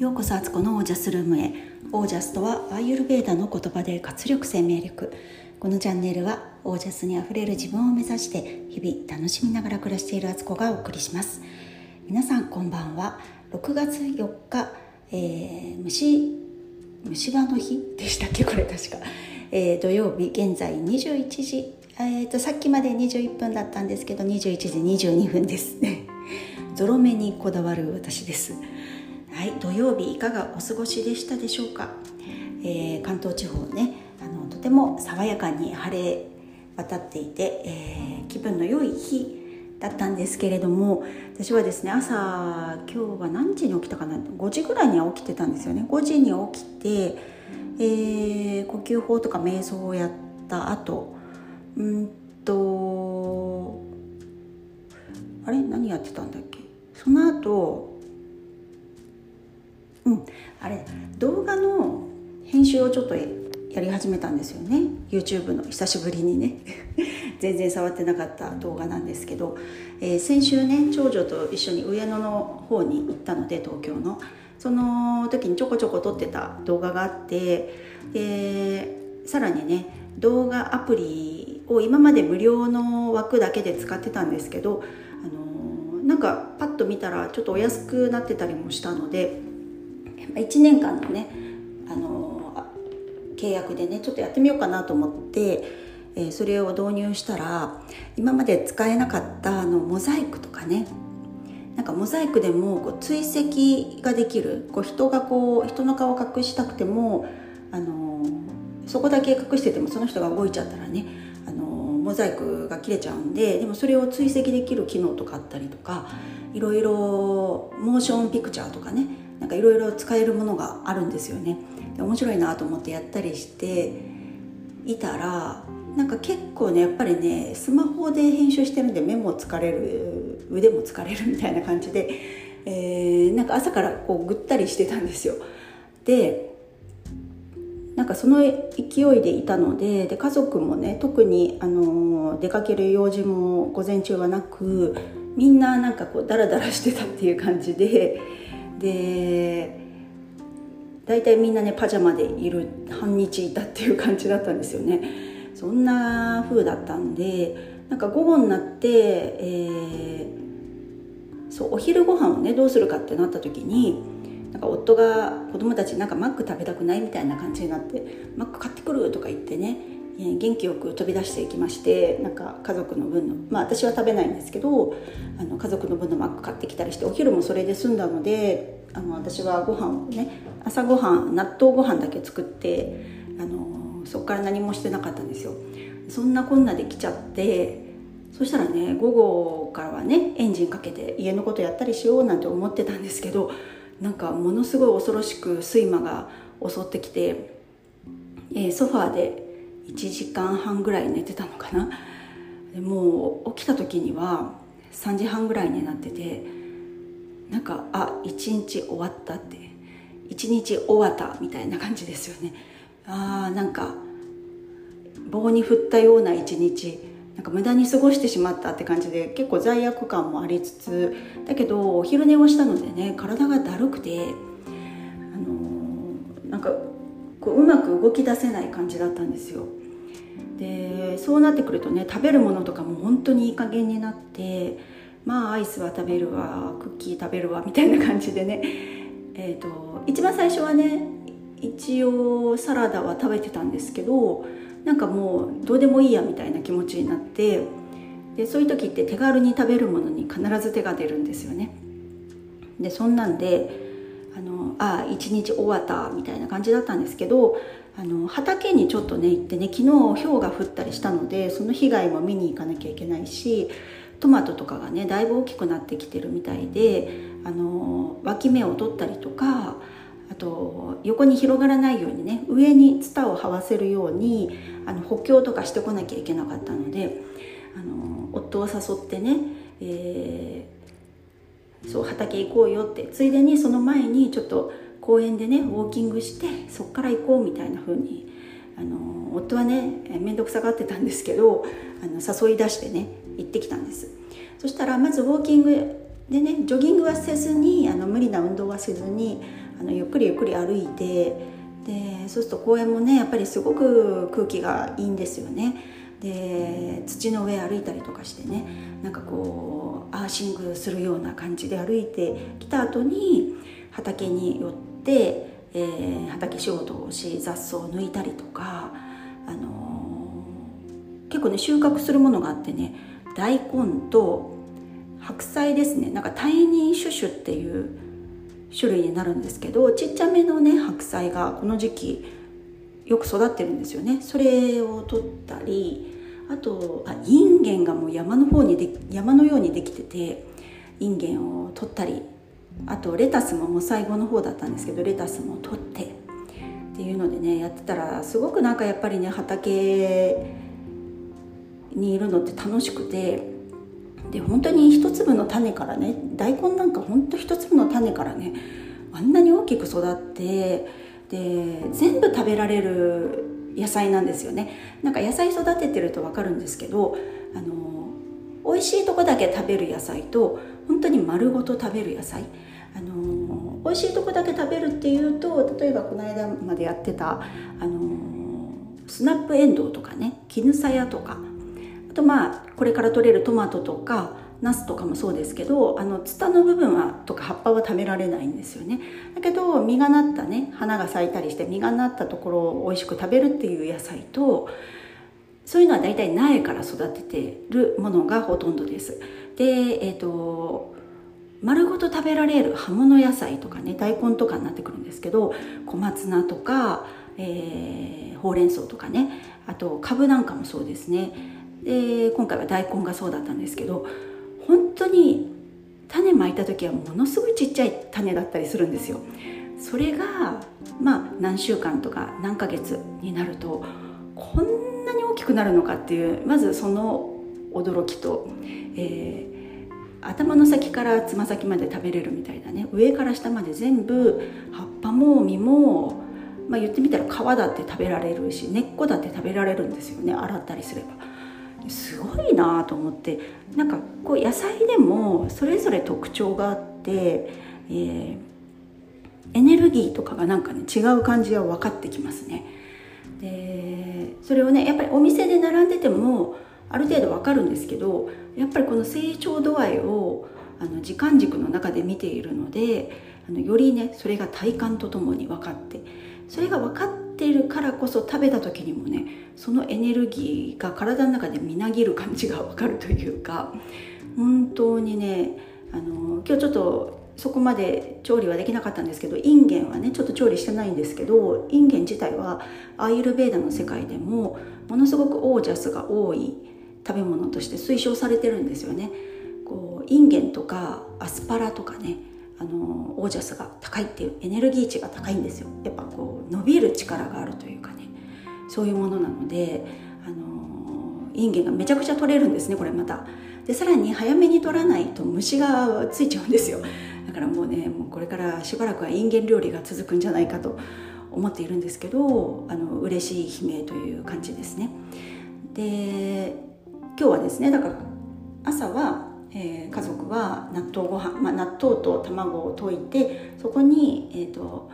ようこそアツコのオージャスルームへ。オージャスとはアーユルベーダの言葉で活力生命力。このチャンネルはオージャスにあふれる自分を目指して日々楽しみながら暮らしているアツコがお送りします。皆さんこんばんは。6月4日、えー、虫虫歯の日 でしたっけ？これ確か、えー、土曜日現在21時。えーと、とさっきまで21分だったんですけど21時22分です。ね ゾロ目にこだわる私です。はい土曜日いかがお過ごしでしたでしょうか、えー、関東地方ねあのとても爽やかに晴れ渡っていて、えー、気分の良い日だったんですけれども私はですね朝今日は何時に起きたかな？5時ぐらいには起きてたんですよね。5時に起きて、えー、呼吸法とか瞑想をやった後うんとあれ？何やってたんだっけ？その後うん。あれ動画の編集をちょっとやり始めたんですよね。YouTube の。久しぶりにね。全然触ってなかった動画なんですけど、えー、先週ね長女と一緒に上野の方に行ったので東京の。その時にちょこちょこ撮ってた動画があってでさらにね動画アプリを今まで無料の枠だけで使ってたんですけどあのなんかパッと見たらちょっとお安くなってたりもしたので1年間のねあの契約でねちょっとやってみようかなと思って、えー、それを導入したら今まで使えなかったあのモザイクとかねなんかモザイクでもこう追跡ができるこう人がこう人の顔を隠したくてもあのそこだけ隠しててもその人が動いちゃったらねモザイクが切れちゃうんででもそれを追跡できる機能とかあったりとかいろいろモーションピクチャーとかねなんかいろいろ使えるものがあるんですよね。で面白いなと思ってやったりしていたらなんか結構ねやっぱりねスマホで編集してるんで目も疲れる腕も疲れるみたいな感じで、えー、なんか朝からこうぐったりしてたんですよ。でなんかその勢いでいたのでで家族もね特にあの出かける用事も午前中はなくみんななんかこうダラダラしてたっていう感じでで大体みんなねパジャマでいる半日いたっていう感じだったんですよね。そんな風だったんでなんか午後になって、えー、そうお昼ご飯をねどうするかってなった時になんか夫が子供たちなんかマック食べたくないみたいな感じになってマック買ってくるとか言ってね元気よく飛び出していきましてなんか家族の分のまあ私は食べないんですけどあの家族の分のマック買ってきたりしてお昼もそれで済んだのであの私はご飯をね朝ごはん納豆ご飯だけ作ってあのそこから何もしてなかったんですよ。そんなこんなで来ちゃってそしたらね午後からはねエンジンかけて家のことやったりしようなんて思ってたんですけどなんかものすごい恐ろしく睡魔が襲ってきて、えー、ソファーで1時間半ぐらい寝てたのかな？でもう起きた時には3時半ぐらいになっててなんかあ一日終わったって一日終わったみたいな感じですよね。あーなんか棒に振ったような一日なんか無駄に過ごしてしまったって感じで結構罪悪感もありつつだけどお昼寝をしたのでね体がだるくて、あのー、なんかこううまく動き出せない感じだったんですよ。でそうなってくるとね食べるものとかも本当にいい加減になってまあアイスは食べるわクッキー食べるわみたいな感じでね えーと、と一番最初はね一応サラダは食べてたんですけどなんかもうどうでもいいやみたいな気持ちになってでそういう時って手軽に食べるものに必ず手が出るんですよね。でそんなんでああ一日終わったみたいな感じだったんですけどあの畑にちょっとね行ってね昨日氷が降ったりしたのでその被害も見に行かなきゃいけないしトマトとかがねだいぶ大きくなってきてるみたいであの脇芽を取ったりとかあと横に広がらないようにね上にツタを這わせるようにあの補強とかしてこなきゃいけなかったのであの夫を誘ってね、え、そう畑行こうよってついでにその前にちょっと公園でねウォーキングしてそっから行こうみたいな風にあの夫はね面倒くさがってたんですけどあの誘い出してね行ってきたんですそしたらまずウォーキングでねジョギングはせずにあの無理な運動はせずにあのゆっくりゆっくり歩いてでそうすると公園もねやっぱりすごく空気がいいんですよね。で土の上歩いたりとかしてねなんかこうアーシングするような感じで歩いてきた後に畑に寄って、えー、畑仕事をし雑草を抜いたりとか、あのー、結構ね収穫するものがあってね大根と白菜ですね。なんかタイニーシュシュっていう種類になるんですけどちっちゃめのね白菜がこの時期よく育ってるんですよね。それを取ったりあとあインゲンがもう山の方にで山のようにできててインゲンを取ったりあとレタスももう最後の方だったんですけどレタスも取ってっていうのでねやってたらすごくなんかやっぱりね畑にいるのって楽しくてで本当に一粒の種からね大根なんか本当一粒の種からねあんなに大きく育ってで全部食べられる野菜なんですよね。なんか野菜育ててると分かるんですけどあの美味しいとこだけ食べる野菜と本当に丸ごと食べる野菜。あの美味しいとこだけ食べるっていうと例えばこの間までやってたあのスナップエンドウとかね絹さやとか。あとまあこれから取れるトマトとかナスとかもそうですけどあのツタの部分はとか葉っぱは食べられないんですよね。だけど実がなったね花が咲いたりして実がなったところを美味しく食べるっていう野菜とそういうのは大体苗から育ててるものがほとんどです。でえっ、ー、と丸ごと食べられる葉物野菜とかね大根とかになってくるんですけど小松菜とか、えー、ほうれん草とかねあとカブなんかもそうですね。で今回は大根がそうだったんですけど本当に種まいた時はものすごいちっちゃい種だったりするんですよそれがまあ何週間とか何ヶ月になるとこんなに大きくなるのかっていうまずその驚きと、えー、頭の先からつま先まで食べれるみたいなね上から下まで全部葉っぱも実も、まあ、言ってみたら皮だって食べられるし根っこだって食べられるんですよね洗ったりすれば。すごいなと思ってなんかこう野菜でもそれぞれ特徴があって、えー、エネルギーとかがなんかね違う感じは分かってきますね。でそれをねやっぱりお店で並んでてもある程度分かるんですけどやっぱりこの成長度合いをあの時間軸の中で見ているのであのよりねそれが体感とともに分かってそれが分かっているからこそ食べた時にもねそのエネルギーが体の中でみなぎる感じが分かるというか本当にねあの今日ちょっとそこまで調理はできなかったんですけどインゲンはねちょっと調理してないんですけどインゲン自体はアーユルベーダの世界でもものすごくオージャスが多い食べ物として推奨されてるんですよね。こうインゲンとかアスパラとかねあのオージャスが高いっていうエネルギー値が高いんですよ。やっぱこう伸びる力があるというかね。そういうものなのであのインゲンがめちゃくちゃ取れるんですねこれまた。でさらに早めに取らないと虫がついちゃうんですよ。だからもうねもうこれからしばらくはインゲン料理が続くんじゃないかと思っているんですけどあの嬉しい悲鳴という感じですね。で今日はですねだから朝はえー、家族は納豆ご飯、まあ、納豆と卵を溶いてそこに、えーと、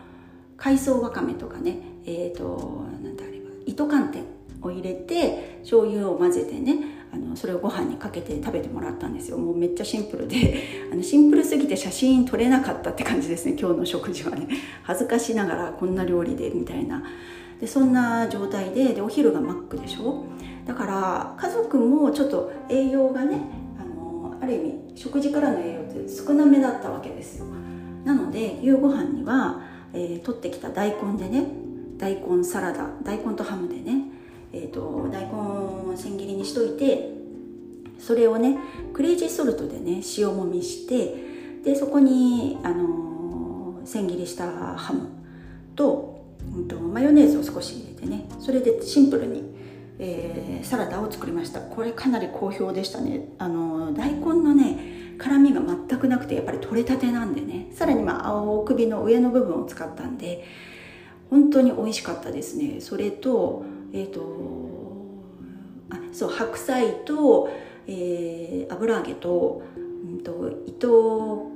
海藻わかめとかね、えーと、なんだあれば糸寒天を入れて醤油を混ぜてねあのそれをご飯にかけて食べてもらったんですよ。もうめっちゃシンプルで あのシンプルすぎて写真撮れなかったって感じですね今日の食事はね。恥ずかしながらこんな料理でみたいな。でそんな状態ででお昼がマックでしょ？だから家族もちょっと栄養がねある意味食事からの栄養って少なめだったわけですよ。なので夕ご飯には、えー、取ってきた大根でね大根サラダ大根とハムでね、えーと、大根を千切りにしといてそれをねクレイジーソルトでね塩もみしてでそこに、あのー、千切りしたハムと,、うんとマヨネーズを少し入れてねそれでシンプルにえー、サラダを作りました。これかなり好評でしたね。あの大根のね辛みが全くなくてやっぱり取れたてなんでね。さらにまあ青首の上の部分を使ったんで本当に美味しかったですね。それとえっ、ー、とあそう白菜と、えー、油揚げと,、うんと、糸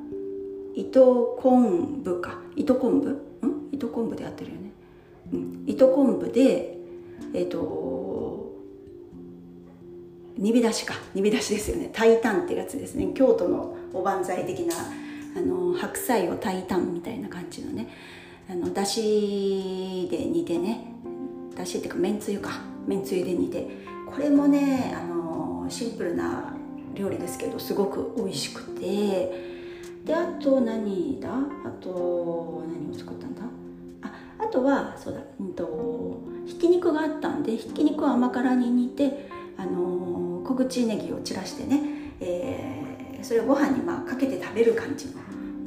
糸昆布か。糸昆布？ん？糸昆布でやってるよね、うん、糸昆布でえっ、ー、と煮び出しか煮び出しですよね。炊いたんってやつですね。京都のおばんざい的なあの白菜を炊いたんみたいな感じのねあのだしで煮てね。だしっていうかめんつゆか。めんつゆで煮て。これもねあのシンプルな料理ですけどすごく美味しくて。であと何だ？あと何を作ったんだ？ああとはそうだ、うんと、ひき肉があったんでひき肉を甘辛に煮てあの小口ネギを散らしてね、えー、それをご飯にまあかけて食べる感じの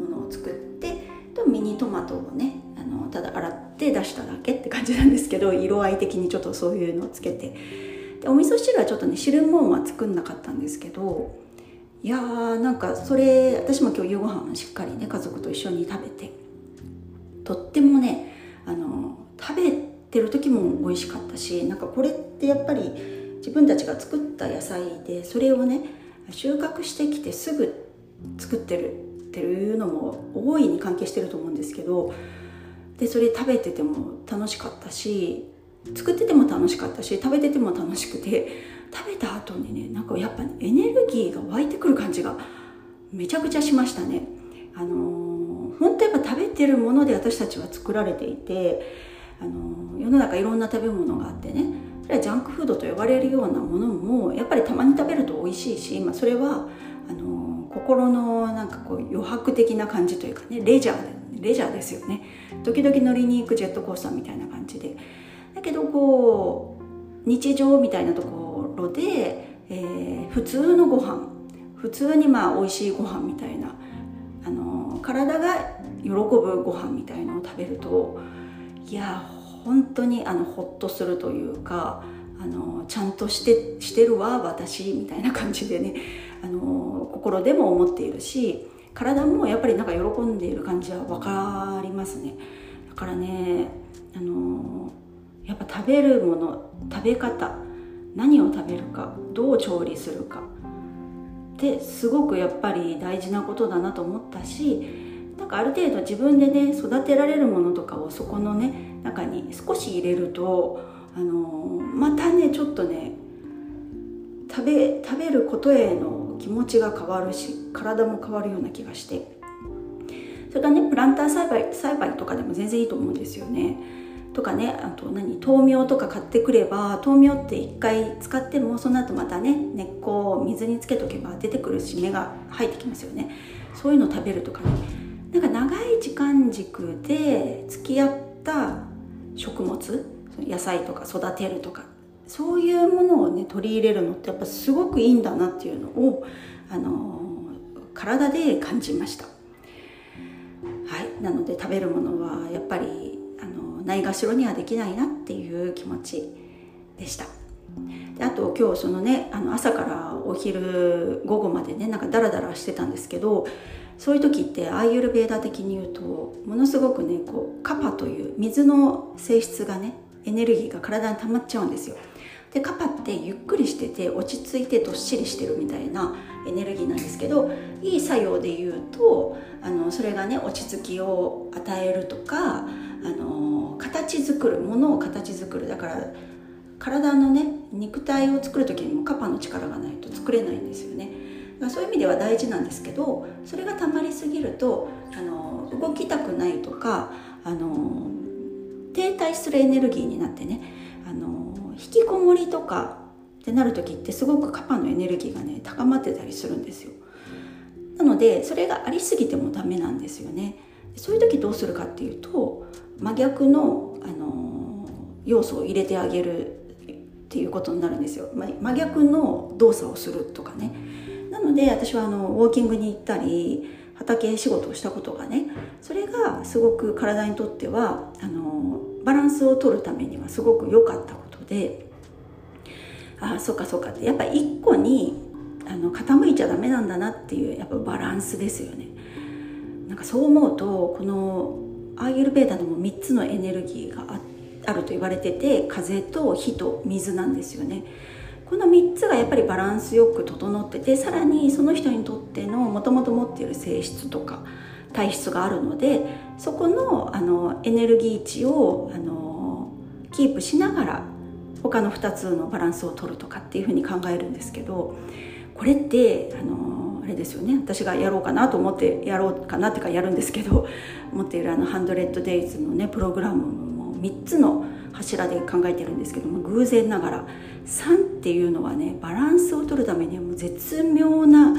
ものを作ってとミニトマトをねあのただ洗って出しただけって感じなんですけど色合い的にちょっとそういうのをつけて。でお味噌汁はちょっとね汁もんは作んなかったんですけどいやーなんかそれ私も今日夕ご飯しっかりね家族と一緒に食べてとってもねあの食べてる時も美味しかったしなんかこれってやっぱり自分たちが作った野菜でそれをね収穫してきてすぐ作ってるっていうのも大いに関係してると思うんですけどでそれ食べてても楽しかったし作ってても楽しかったし食べてても楽しくて食べた後にねなんかやっぱ、ね、エネルギーが湧いてくる感じがめちゃくちゃしましたね。あのー、本当やっぱ食べてるもので私たちは作られていてあのー、世の中いろんな食べ物があってねジャンクフードと呼ばれるようなものもやっぱりたまに食べると美味しいし、まあ、それはあの、心のなんかこう余白的な感じというかねレジャーレジャーですよね。時々乗りに行くジェットコースターみたいな感じで。だけどこう日常みたいなところで、えー、普通のご飯普通にまあ美味しいご飯みたいなあの体が喜ぶご飯みたいのを食べるといや本当にあのほっとするというかあのちゃんとしてしてるわ私みたいな感じでねあの心でも思っているし体もやっぱりなんか喜んでいる感じは分かりますね。だからねあのやっぱ食べるもの食べ方何を食べるかどう調理するかですごくやっぱり大事なことだなと思ったしなんかある程度自分でね育てられるものとかをそこのね中に少し入れるとあのまたねちょっとね食べ食べることへの気持ちが変わるし体も変わるような気がして。それからねプランター栽培栽培とかでも全然いいと思うんですよね。とかねあと何豆苗とか買ってくれば豆苗って一回使ってもその後またね根っこを水につけとけば出てくるし芽が入ってきますよね。そういうの食べるとかね。なんか長い時間軸で付き合った食物野菜とか育てるとかそういうものをね取り入れるのってやっぱすごくいいんだなっていうのを、あのー、体で感じました。はい。なので食べるものはやっぱりないがしろにはできないなっていう気持ちでした。であと今日そのねあの朝からお昼午後までねなんかダラダラしてたんですけどそういう時ってアーユルベーダ的に言うとものすごくねこうカパという水の性質がねエネルギーが体に溜まっちゃうんですよ。でカパってゆっくりしてて落ち着いてどっしりしてるみたいなエネルギーなんですけどいい作用で言うとあのそれがね落ち着きを与えるとかあの形作るものを形作る。だから体のね肉体を作る時にもカパの力がないと作れないんですよね。だからそういう意味では大事なんですけどそれがたまりすぎるとあの動きたくないとかあの停滞するエネルギーになってねあの引きこもりとかってなる時ってすごくカパのエネルギーがね高まってたりするんですよ。なのでそれがありすぎてもダメなんですよね。そういう時どうするかっていうと真逆の、あの要素を入れてあげるっていうことになるんですよ、真逆の動作をするとかね。ので私はあのウォーキングに行ったり畑仕事をしたことがねそれがすごく体にとってはあのバランスを取るためにはすごく良かったことでああそうかそうかってやっぱ一個にあの傾いちゃダメなんだなっていうやっぱバランスですよね。なんかそう思うとこのアーユルベーダでも3つのエネルギーがあると言われてて風と火と水なんですよね。この3つがやっぱりバランスよく整っててさらにその人にとってのもともと持っている性質とか体質があるのでそこのあのエネルギー値をあのキープしながら他の2つのバランスを取るとかっていうふうに考えるんですけどこれってあのあれですよね。私がやろうかなと思ってやろうかなっていうかやるんですけど持っているあのハンドレッドデイズのねプログラムも3つの柱で考えてるんですけども偶然ながら。3っていうのはねバランスを取るためにはもう絶妙な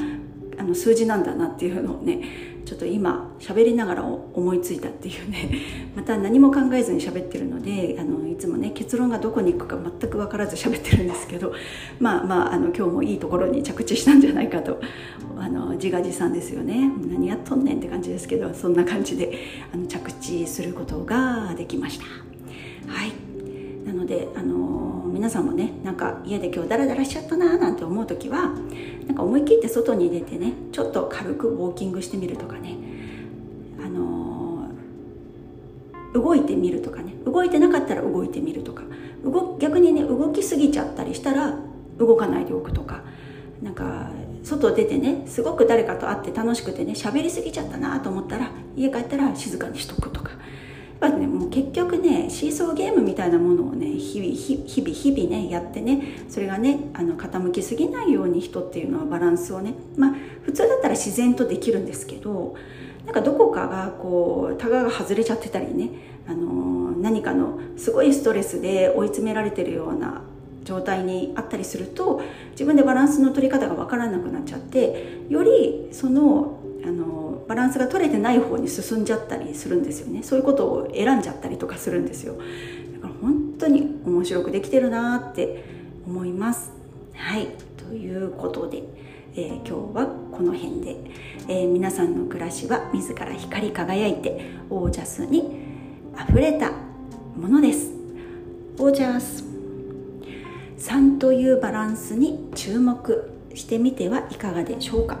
あの数字なんだなっていうのをねちょっと今喋りながら思いついたっていうね。また何も考えずに喋ってるのであのいつもね結論がどこに行くか全く分からず喋ってるんですけど まあまああの今日もいいところに着地したんじゃないかと。あの自画自賛ですよね。何やっとんねんって感じですけどそんな感じであの着地することができました。はい。なのであの皆さんもねなんか家で今日ダラダラしちゃったなーなんて思う時はなんか思い切って外に出てねちょっと軽くウォーキングしてみるとかねあのー、動いてみるとかね動いてなかったら動いてみるとか動逆にね動きすぎちゃったりしたら動かないでおくとかなんか外出てねすごく誰かと会って楽しくてね喋りすぎちゃったなと思ったら家帰ったら静かにしとくとかぱねもう結局ねシーソーゲームみたいなものをね日々日々日々ねやってねそれがねあの傾きすぎないように人っていうのはバランスをねまあ普通だったら自然とできるんですけどなんかどこかがこうタガが外れちゃってたりねあの何かのすごいストレスで追い詰められてるような状態にあったりすると自分でバランスの取り方が分からなくなっちゃってよりそのあのバランスが取れてない方に進んじゃったりするんですよね。そういうことを選んじゃったりとかするんですよ。だから本当に面白くできてるなって思います。はい。ということで、えー、今日はこの辺で、えー、皆さんの暮らしは自ら光り輝いてオージャスにあふれたものです。オージャス。3というバランスに注目してみてはいかがでしょうか？